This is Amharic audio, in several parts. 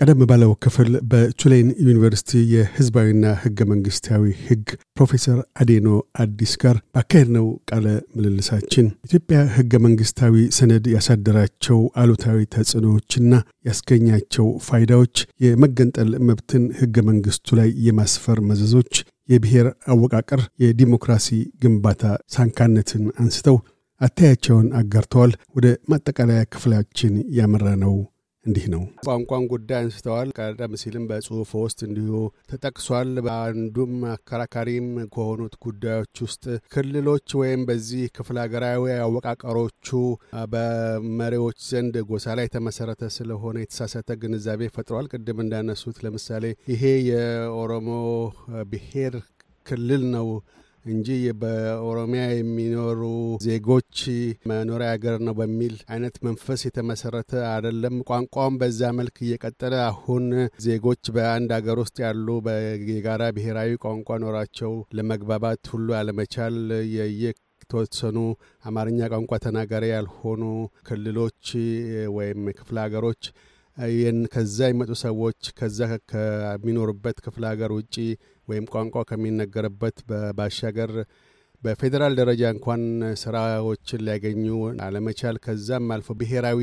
ቀደም ባለው ክፍል በቱሌን ዩኒቨርሲቲ የህዝባዊና ህገ መንግስታዊ ህግ ፕሮፌሰር አዴኖ አዲስ ጋር ባካሄድነው ቃለ ምልልሳችን ኢትዮጵያ ህገ መንግስታዊ ሰነድ ያሳደራቸው አሉታዊ ተጽዕኖዎችና ያስገኛቸው ፋይዳዎች፣ የመገንጠል መብትን ህገ መንግስቱ ላይ የማስፈር መዘዞች፣ የብሔር አወቃቀር፣ የዲሞክራሲ ግንባታ ሳንካነትን አንስተው አታያቸውን አጋርተዋል። ወደ ማጠቃለያ ክፍላችን ያመራ ነው እንዲህ ነው። ቋንቋን ጉዳይ አንስተዋል። ቀደም ሲልም በጽሁፍ ውስጥ እንዲሁ ተጠቅሷል። በአንዱም አከራካሪም ከሆኑት ጉዳዮች ውስጥ ክልሎች ወይም በዚህ ክፍለ ሀገራዊ አወቃቀሮቹ በመሪዎች ዘንድ ጎሳ ላይ የተመሰረተ ስለሆነ የተሳሳተ ግንዛቤ ፈጥረዋል። ቅድም እንዳነሱት ለምሳሌ ይሄ የኦሮሞ ብሔር ክልል ነው እንጂ በኦሮሚያ የሚኖሩ ዜጎች መኖሪያ ሀገር ነው በሚል አይነት መንፈስ የተመሰረተ አይደለም። ቋንቋውን በዛ መልክ እየቀጠለ አሁን ዜጎች በአንድ ሀገር ውስጥ ያሉ የጋራ ብሔራዊ ቋንቋ ኖራቸው ለመግባባት ሁሉ አለመቻል የየ የተወሰኑ አማርኛ ቋንቋ ተናጋሪ ያልሆኑ ክልሎች ወይም ክፍለ ሀገሮች ከዛ የሚመጡ ሰዎች ከዛ ከሚኖሩበት ክፍለ ሀገር ውጪ ወይም ቋንቋ ከሚነገርበት ባሻገር በፌዴራል ደረጃ እንኳን ስራዎችን ሊያገኙ አለመቻል ከዛም አልፎ ብሔራዊ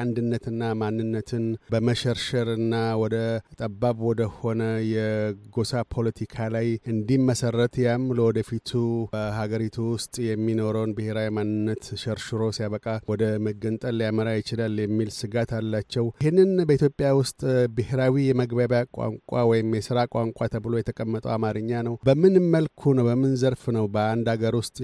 አንድነትና ማንነትን በመሸርሸርና ወደ ጠባብ ወደሆነ የጎሳ ፖለቲካ ላይ እንዲመሰረት ያም ለወደፊቱ በሀገሪቱ ውስጥ የሚኖረውን ብሔራዊ ማንነት ሸርሽሮ ሲያበቃ ወደ መገንጠል ሊያመራ ይችላል የሚል ስጋት አላቸው። ይህንን በኢትዮጵያ ውስጥ ብሔራዊ የመግባቢያ ቋንቋ ወይም የስራ ቋንቋ ተብሎ የተቀመጠው አማርኛ ነው። በምን መልኩ ነው? በምን ዘርፍ ነው በአንድ ሀገር ውስጥ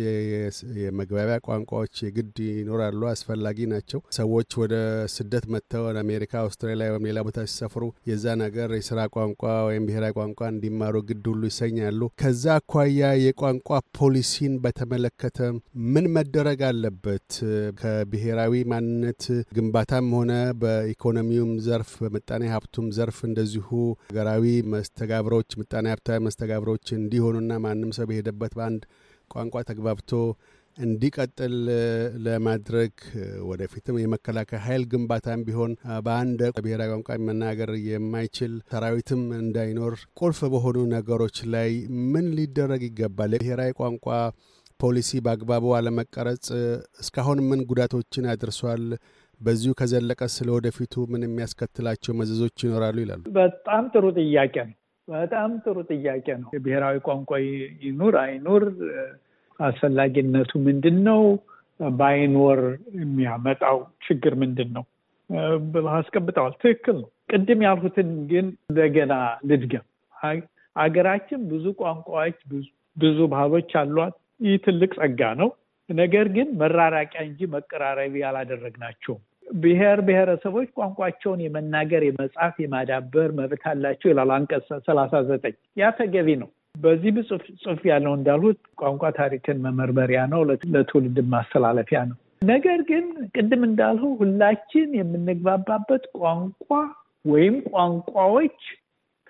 የመግባቢያ ቋንቋዎች የግድ ይኖራሉ፣ አስፈላጊ ናቸው። ሰዎች ወደ ስደት መጥተው ወደ አሜሪካ፣ አውስትራሊያ ወይም ሌላ ቦታ ሲሰፍሩ የዛን ሀገር የስራ ቋንቋ ወይም ብሔራዊ ቋንቋ እንዲማሩ ግድ ሁሉ ይሰኛሉ። ከዛ አኳያ የቋንቋ ፖሊሲን በተመለከተ ምን መደረግ አለበት? ከብሔራዊ ማንነት ግንባታም ሆነ በኢኮኖሚውም ዘርፍ በምጣኔ ሀብቱም ዘርፍ እንደዚሁ ሀገራዊ መስተጋብሮች ምጣኔ ሀብታዊ መስተጋብሮች እንዲሆኑና ማንም ሰው በሄደበት በአንድ ቋንቋ ተግባብቶ እንዲቀጥል ለማድረግ ወደፊትም የመከላከያ ኃይል ግንባታም ቢሆን በአንድ ብሔራዊ ቋንቋ መናገር የማይችል ሰራዊትም እንዳይኖር ቁልፍ በሆኑ ነገሮች ላይ ምን ሊደረግ ይገባል? የብሔራዊ ቋንቋ ፖሊሲ በአግባቡ አለመቀረጽ እስካሁን ምን ጉዳቶችን አድርሷል? በዚሁ ከዘለቀ ስለ ወደፊቱ ምን የሚያስከትላቸው መዘዞች ይኖራሉ ይላሉ። በጣም ጥሩ ጥያቄ ነው። በጣም ጥሩ ጥያቄ ነው። የብሔራዊ ቋንቋ ይኑር አይኑር አስፈላጊነቱ ምንድን ነው? ባይኖር የሚያመጣው ችግር ምንድን ነው ብለው አስቀምጠዋል። ትክክል ነው። ቅድም ያልሁትን ግን እንደገና ልድገም። አገራችን ብዙ ቋንቋዎች፣ ብዙ ባህሎች አሏት። ይህ ትልቅ ጸጋ ነው። ነገር ግን መራራቂያ እንጂ መቀራረቢ አላደረግናቸውም። ብሔር ብሔረሰቦች ቋንቋቸውን የመናገር የመጻፍ፣ የማዳበር መብት አላቸው ይላል አንቀጽ ሰላሳ ዘጠኝ ያ ተገቢ ነው። በዚህ ጽሑፍ ያለው እንዳልሁት ቋንቋ ታሪክን መመርመሪያ ነው፣ ለትውልድ ማስተላለፊያ ነው። ነገር ግን ቅድም እንዳልሁ ሁላችን የምንግባባበት ቋንቋ ወይም ቋንቋዎች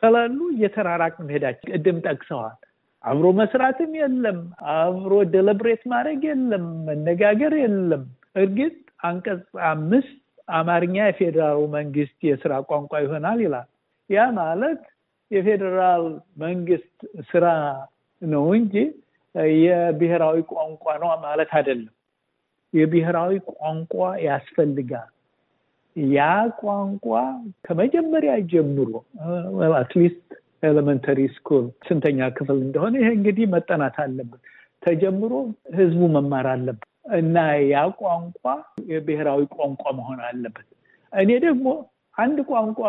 ከሌሉ እየተራራቅ መሄዳችን ቅድም ጠቅሰዋል። አብሮ መስራትም የለም፣ አብሮ ደለብሬት ማድረግ የለም፣ መነጋገር የለም። እርግጥ አንቀጽ አምስት አማርኛ የፌዴራሉ መንግስት የስራ ቋንቋ ይሆናል ይላል። ያ ማለት የፌዴራል መንግስት ስራ ነው እንጂ የብሔራዊ ቋንቋ ነው ማለት አይደለም። የብሔራዊ ቋንቋ ያስፈልጋል። ያ ቋንቋ ከመጀመሪያ ጀምሮ at least elementary school ስንተኛ ክፍል እንደሆነ ይሄ እንግዲህ መጠናት አለበት ተጀምሮ ህዝቡ መማር አለበት እና ያ ቋንቋ የብሔራዊ ቋንቋ መሆን አለበት። እኔ ደግሞ አንድ ቋንቋ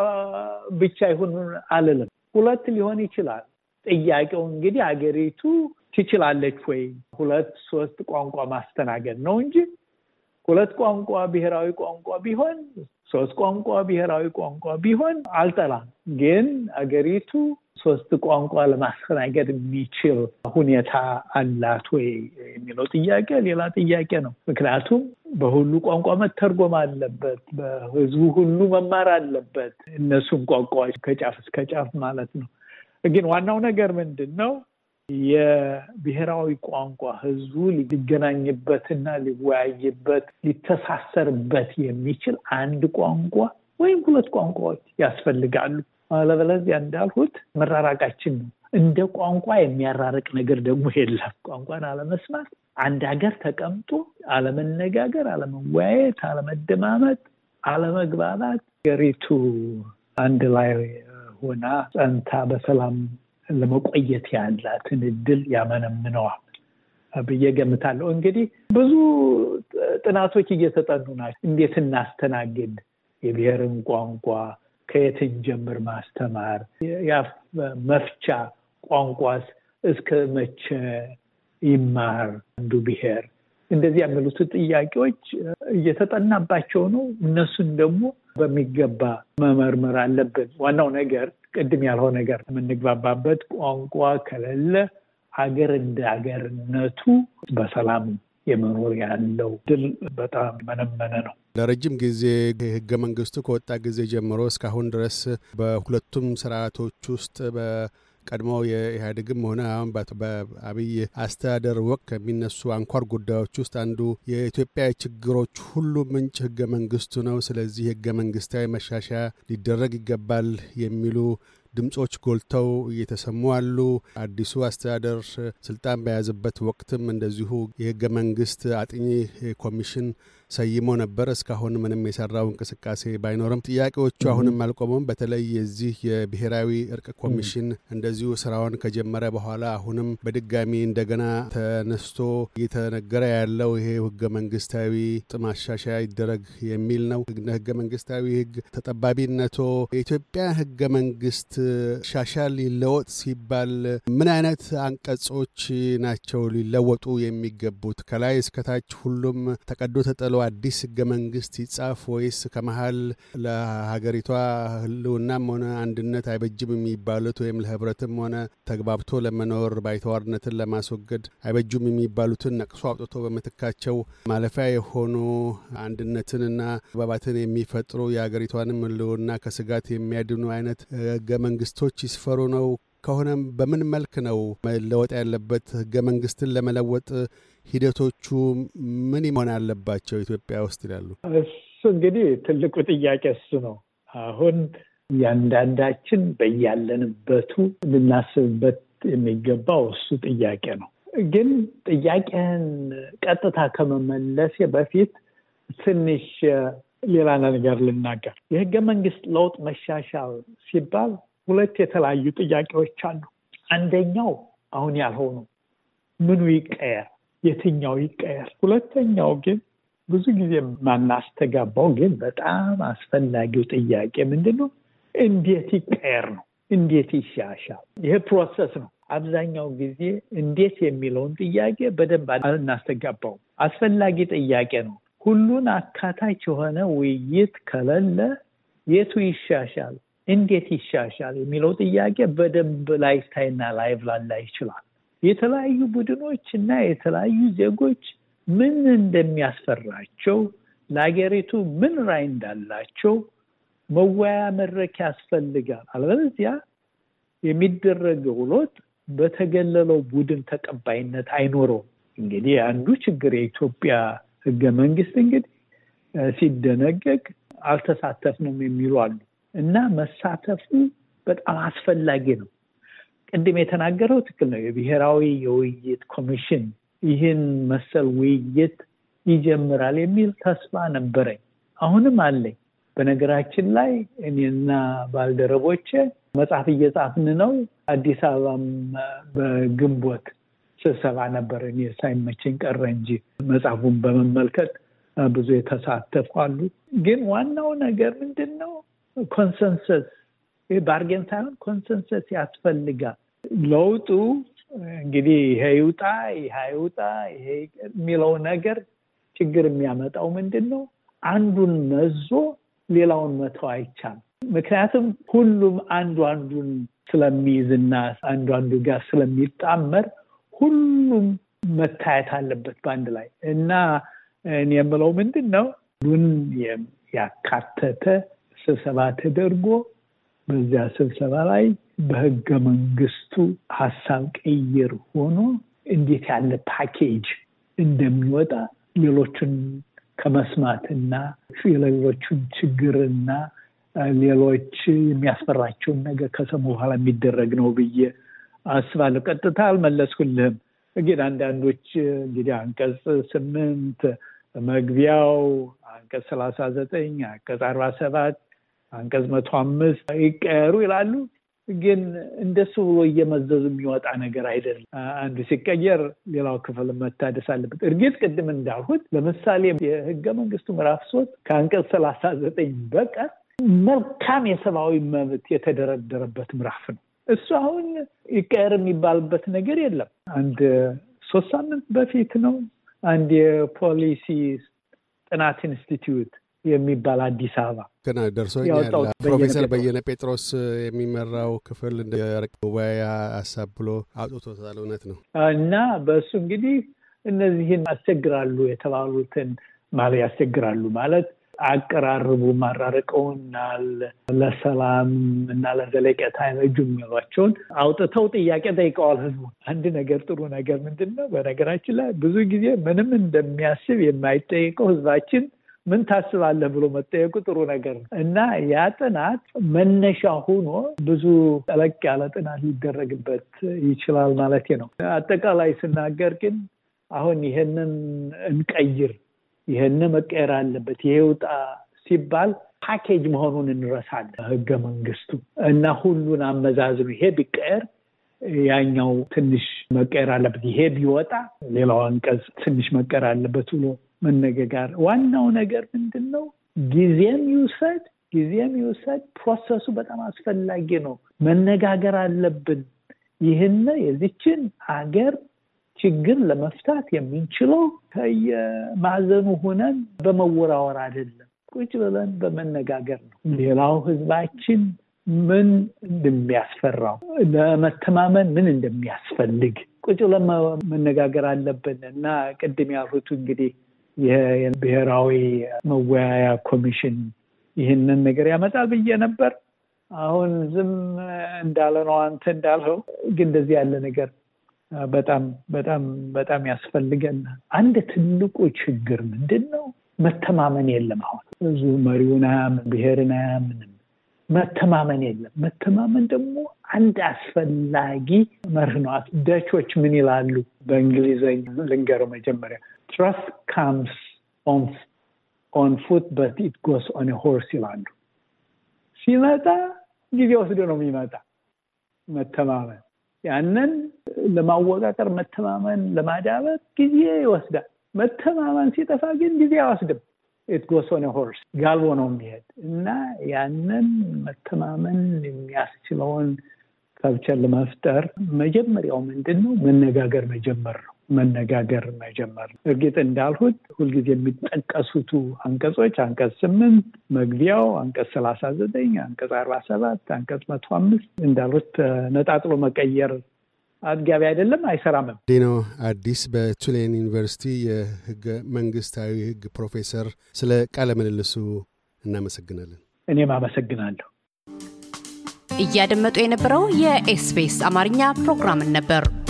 ብቻ ይሁን አልልም። ሁለት ሊሆን ይችላል። ጥያቄው እንግዲህ አገሪቱ ትችላለች ወይ ሁለት ሶስት ቋንቋ ማስተናገድ ነው እንጂ ሁለት ቋንቋ ብሔራዊ ቋንቋ ቢሆን ሶስት ቋንቋ ብሔራዊ ቋንቋ ቢሆን አልጠላም። ግን አገሪቱ ሶስት ቋንቋ ለማስተናገድ የሚችል ሁኔታ አላት ወይ የሚለው ጥያቄ ሌላ ጥያቄ ነው። ምክንያቱም በሁሉ ቋንቋ መተርጎም አለበት። በህዝቡ ሁሉ መማር አለበት። እነሱም ቋንቋዎች ከጫፍ እስከ ጫፍ ማለት ነው ግን ዋናው ነገር ምንድን ነው? የብሔራዊ ቋንቋ ህዝቡ ሊገናኝበትና ሊወያይበት ሊተሳሰርበት የሚችል አንድ ቋንቋ ወይም ሁለት ቋንቋዎች ያስፈልጋሉ። አለበለዚያ እንዳልሁት መራራቃችን ነው። እንደ ቋንቋ የሚያራርቅ ነገር ደግሞ የለም። ቋንቋን አለመስማት፣ አንድ ሀገር ተቀምጦ አለመነጋገር፣ አለመወያየት፣ አለመደማመጥ፣ አለመግባባት ሀገሪቱ አንድ ላይ ሆና ጸንታ በሰላም ለመቆየት ያላትን እድል ያመነምነዋል ብዬ ገምታለሁ። እንግዲህ ብዙ ጥናቶች እየተጠኑ ናቸው። እንዴት እናስተናግድ የብሔርን ቋንቋ ከየትን ጀምር ማስተማር የአፍ መፍቻ ቋንቋስ እስከ መቼ ይማር አንዱ ብሔር እንደዚህ የሚሉት ጥያቄዎች እየተጠናባቸው ነው። እነሱን ደግሞ በሚገባ መመርመር አለብን። ዋናው ነገር ቅድም ያልሆነ ነገር የምንግባባበት ቋንቋ ከሌለ ሀገር እንደ ሀገርነቱ በሰላም የመኖር ያለው ድል በጣም መነመነ ነው። ለረጅም ጊዜ ህገ መንግስቱ ከወጣ ጊዜ ጀምሮ እስካሁን ድረስ በሁለቱም ስርዓቶች ውስጥ በቀድሞው የኢህአዴግም ሆነ አሁን በአብይ አስተዳደር ወቅት ከሚነሱ አንኳር ጉዳዮች ውስጥ አንዱ የኢትዮጵያ ችግሮች ሁሉ ምንጭ ህገ መንግስቱ ነው። ስለዚህ ህገ መንግስታዊ መሻሻያ ሊደረግ ይገባል የሚሉ ድምፆች ጎልተው እየተሰሙ አሉ። አዲሱ አስተዳደር ስልጣን በያዘበት ወቅትም እንደዚሁ የህገ መንግስት አጥኚ ኮሚሽን ሰይሞ ነበር። እስካሁን ምንም የሰራው እንቅስቃሴ ባይኖርም ጥያቄዎቹ አሁንም አልቆመም። በተለይ የዚህ የብሔራዊ እርቅ ኮሚሽን እንደዚሁ ስራውን ከጀመረ በኋላ አሁንም በድጋሚ እንደገና ተነስቶ እየተነገረ ያለው ይሄ ህገ መንግስታዊ ማሻሻያ ይደረግ የሚል ነው። ህገ መንግስታዊ ህግ ተጠባቢነቶ የኢትዮጵያ ህገ መንግስት ሻሻል ሊለወጥ ሲባል ምን አይነት አንቀጾች ናቸው ሊለወጡ የሚገቡት? ከላይ እስከታች ሁሉም ተቀዶ ተጠሎ አዲስ ህገ መንግስት ይጻፍ ወይስ ከመሀል ለሀገሪቷ ህልውናም ሆነ አንድነት አይበጅም የሚባሉት ወይም ለህብረትም ሆነ ተግባብቶ ለመኖር ባይተዋርነትን ለማስወገድ አይበጁም የሚባሉትን ነቅሶ አውጥቶ በምትካቸው ማለፊያ የሆኑ አንድነትንና መግባባትን የሚፈጥሩ የሀገሪቷንም ህልውና ከስጋት የሚያድኑ አይነት ህገ መንግስቶች ይስፈሩ ነው? ከሆነም በምን መልክ ነው መለወጥ ያለበት? ህገ መንግስትን ለመለወጥ ሂደቶቹ ምን መሆን አለባቸው ኢትዮጵያ ውስጥ ይላሉ? እሱ እንግዲህ ትልቁ ጥያቄ እሱ ነው። አሁን እያንዳንዳችን በያለንበቱ ልናስብበት የሚገባው እሱ ጥያቄ ነው። ግን ጥያቄን ቀጥታ ከመመለሴ በፊት ትንሽ ሌላ ነገር ልናገር። የህገ መንግስት ለውጥ መሻሻል ሲባል ሁለት የተለያዩ ጥያቄዎች አሉ። አንደኛው አሁን ያልሆኑ ምኑ ይቀየር፣ የትኛው ይቀየር። ሁለተኛው ግን ብዙ ጊዜ ማናስተጋባው ግን በጣም አስፈላጊው ጥያቄ ምንድን ነው? እንዴት ይቀየር ነው። እንዴት ይሻሻል? ይሄ process ነው። አብዛኛው ጊዜ እንዴት የሚለውን ጥያቄ በደንብ እናስተጋባውም። አስፈላጊ ጥያቄ ነው። ሁሉን አካታች የሆነ ውይይት ከሌለ የቱ ይሻሻል፣ እንዴት ይሻሻል የሚለው ጥያቄ በደንብ ላይታይና ላይብላላ ይችላል። የተለያዩ ቡድኖች እና የተለያዩ ዜጎች ምን እንደሚያስፈራቸው ለሀገሪቱ ምን ራይ እንዳላቸው መወያያ መድረክ ያስፈልጋል። አለበለዚያ የሚደረገው ለውጥ በተገለለው ቡድን ተቀባይነት አይኖረውም። እንግዲህ አንዱ ችግር የኢትዮጵያ ህገ መንግስት እንግዲህ ሲደነገግ አልተሳተፍንም የሚሉ አሉ እና መሳተፉ በጣም አስፈላጊ ነው። ቅድም የተናገረው ትክክል ነው። የብሔራዊ የውይይት ኮሚሽን ይህን መሰል ውይይት ይጀምራል የሚል ተስፋ ነበረኝ። አሁንም አለኝ። በነገራችን ላይ እኔና ባልደረቦቼ መጽሐፍ እየጻፍን ነው። አዲስ አበባም በግንቦት ስብሰባ ነበር። እኔ ሳይመቸኝ ቀረ እንጂ መጽሐፉን በመመልከት ብዙ የተሳተፉ አሉ። ግን ዋናው ነገር ምንድን ነው? consensus ይህ bargain ሳይሆን consensus ያስፈልጋል። ለውጡ እንግዲህ ይሄ ይውጣ ይሄ ይውጣ ይሄ የሚለው ነገር ችግር የሚያመጣው ምንድን ነው? አንዱን መዞ ሌላውን መተው አይቻልም። ምክንያቱም ሁሉም አንዱ አንዱን ስለሚይዝና አንዱ አንዱ ጋር ስለሚጣመር ሁሉም መታየት አለበት በአንድ ላይ እና እኔ የምለው ምንድን ነው ሁሉን ያካተተ ስብሰባ ተደርጎ በዚያ ስብሰባ ላይ በህገ መንግስቱ ሀሳብ ቀይር ሆኖ እንዴት ያለ ፓኬጅ እንደሚወጣ ሌሎችን ከመስማትና የሌሎቹን ችግርና ሌሎች የሚያስፈራቸውን ነገር ከሰሙ በኋላ የሚደረግ ነው ብዬ አስባለሁ። ቀጥታ አልመለስኩልህም። ግን አንዳንዶች እንግዲህ አንቀጽ ስምንት መግቢያው አንቀጽ ሰላሳ ዘጠኝ አንቀጽ አርባ ሰባት አንቀጽ መቶ አምስት ይቀየሩ ይላሉ። ግን እንደሱ ብሎ እየመዘዙ የሚወጣ ነገር አይደለም። አንዱ ሲቀየር ሌላው ክፍል መታደስ አለበት። እርግጥ ቅድም እንዳልሁት ለምሳሌ የህገ መንግስቱ ምዕራፍ ሶስት ከአንቀጽ ሰላሳ ዘጠኝ በቀር መልካም የሰብአዊ መብት የተደረደረበት ምዕራፍ ነው። እሱ አሁን ይቀየር የሚባልበት ነገር የለም። አንድ ሶስት ሳምንት በፊት ነው አንድ የፖሊሲ ጥናት ኢንስቲትዩት የሚባል አዲስ አበባ ገና ደርሶኛል። ፕሮፌሰር በየነ ጴጥሮስ የሚመራው ክፍል የረቅ መወያያ ሀሳብ ብሎ አውጥቶታል። እውነት ነው እና በእሱ እንግዲህ እነዚህን ያስቸግራሉ የተባሉትን ማለት ያስቸግራሉ ማለት አቀራርቡ ማራርቀውናል ለሰላም እና ለዘለቄታ አይበጁ የሚሏቸውን አውጥተው ጥያቄ ጠይቀዋል ህዝቡ። አንድ ነገር ጥሩ ነገር ምንድን ነው? በነገራችን ላይ ብዙ ጊዜ ምንም እንደሚያስብ የማይጠይቀው ህዝባችን ምን ታስባለህ ብሎ መጠየቁ ጥሩ ነገር ነው እና ያ ጥናት መነሻ ሆኖ ብዙ ጠለቅ ያለ ጥናት ሊደረግበት ይችላል ማለት ነው። አጠቃላይ ስናገር ግን አሁን ይሄንን እንቀይር ይህን መቀየር አለበት ይሄ ውጣ ሲባል ፓኬጅ መሆኑን እንረሳለን። ህገ መንግስቱ እና ሁሉን አመዛዝኑ ይሄ ቢቀየር ያኛው ትንሽ መቀየር አለበት፣ ይሄ ቢወጣ ሌላው አንቀጽ ትንሽ መቀየር አለበት ብሎ መነጋገር። ዋናው ነገር ምንድን ነው? ጊዜም ይውሰድ ጊዜም ይውሰድ፣ process ኡ በጣም አስፈላጊ ነው። መነጋገር አለብን። ይህን የዚችን ሀገር ችግር ለመፍታት የምንችለው ከየማዕዘኑ ሆነን በመወራወር አይደለም፣ ቁጭ ብለን በመነጋገር ነው። ሌላው ህዝባችን ምን እንደሚያስፈራው ለመተማመን ምን እንደሚያስፈልግ ቁጭ ብለን መነጋገር አለብን እና ቅድም ያልሁት እንግዲህ የብሔራዊ መወያያ ኮሚሽን ይህንን ነገር ያመጣል ብዬ ነበር። አሁን ዝም እንዳለ ነው አንተ እንዳልኸው፣ ግን እንደዚህ ያለ ነገር በጣም በጣም በጣም ያስፈልገን። አንድ ትልቁ ችግር ምንድን ነው? መተማመን የለም። አሁን ብዙ መሪውን አያምን፣ ብሔርን አያምንም። መተማመን የለም። መተማመን ደግሞ አንድ አስፈላጊ መርህ ነው። ደቾች ምን ይላሉ? በእንግሊዝኛ ልንገረው መጀመሪያ ትረስት ካምስ on foot but it goes on horse ይላሉ። ሲመጣ ጊዜ ወስዶ ነው የሚመጣ መተማመን ያንን ለማወቃቀር መተማመን ለማዳበር ጊዜ ይወስዳል። መተማመን ሲጠፋ ግን ጊዜ አይወስድም። it goes on horse ጋልቦ ነው የሚሄድ እና ያንን መተማመን የሚያስችለውን culture ለመፍጠር መጀመሪያው ምንድን ነው? መነጋገር መጀመር ነው። መነጋገር መጀመር ነው። እርግጥ እንዳልሁት ሁልጊዜ የሚጠቀሱቱ አንቀጾች አንቀጽ ስምንት መግቢያው፣ አንቀጽ ሰላሳ ዘጠኝ አንቀጽ አርባ ሰባት አንቀጽ መቶ አምስት እንዳልሁት ነጣጥሎ መቀየር አጥጋቢ አይደለም፣ አይሰራምም። ዲኖ አዲስ በቱሌን ዩኒቨርሲቲ የህገ መንግስታዊ ህግ ፕሮፌሰር፣ ስለ ቃለ ምልልሱ እናመሰግናለን። እኔም አመሰግናለሁ። እያደመጡ የነበረው የኤስቢኤስ አማርኛ ፕሮግራምን ነበር።